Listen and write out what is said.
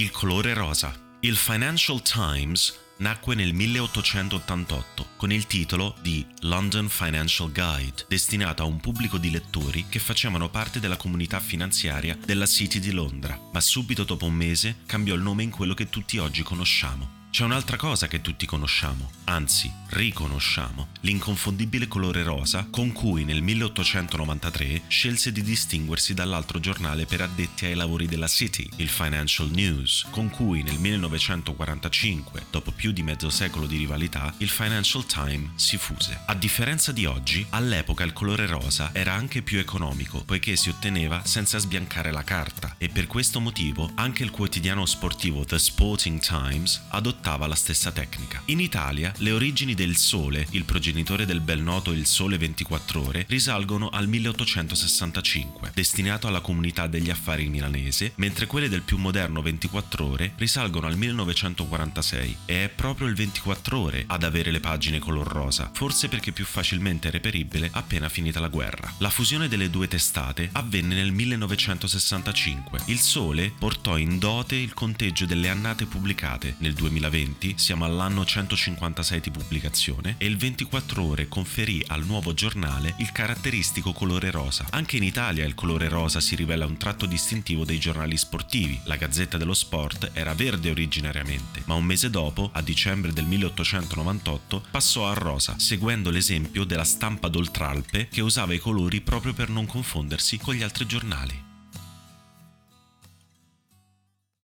Il colore rosa. Il Financial Times nacque nel 1888 con il titolo di London Financial Guide, destinato a un pubblico di lettori che facevano parte della comunità finanziaria della City di Londra, ma subito dopo un mese cambiò il nome in quello che tutti oggi conosciamo. C'è un'altra cosa che tutti conosciamo, anzi riconosciamo, l'inconfondibile colore rosa con cui nel 1893 scelse di distinguersi dall'altro giornale per addetti ai lavori della City, il Financial News, con cui nel 1945, dopo più di mezzo secolo di rivalità, il Financial Times si fuse. A differenza di oggi, all'epoca il colore rosa era anche più economico, poiché si otteneva senza sbiancare la carta, e per questo motivo anche il quotidiano sportivo The Sporting Times adottò adottava la stessa tecnica. In Italia le origini del Sole, il progenitore del bel noto Il Sole 24 ore, risalgono al 1865, destinato alla comunità degli affari milanese, mentre quelle del più moderno 24 ore risalgono al 1946 e è proprio il 24 ore ad avere le pagine color rosa, forse perché più facilmente reperibile appena finita la guerra. La fusione delle due testate avvenne nel 1965. Il Sole portò in dote il conteggio delle annate pubblicate nel 2020 2020 siamo all'anno 156 di pubblicazione e il 24 ore conferì al nuovo giornale il caratteristico colore rosa. Anche in Italia il colore rosa si rivela un tratto distintivo dei giornali sportivi. La Gazzetta dello Sport era verde originariamente, ma un mese dopo, a dicembre del 1898, passò a rosa, seguendo l'esempio della stampa d'Oltralpe che usava i colori proprio per non confondersi con gli altri giornali.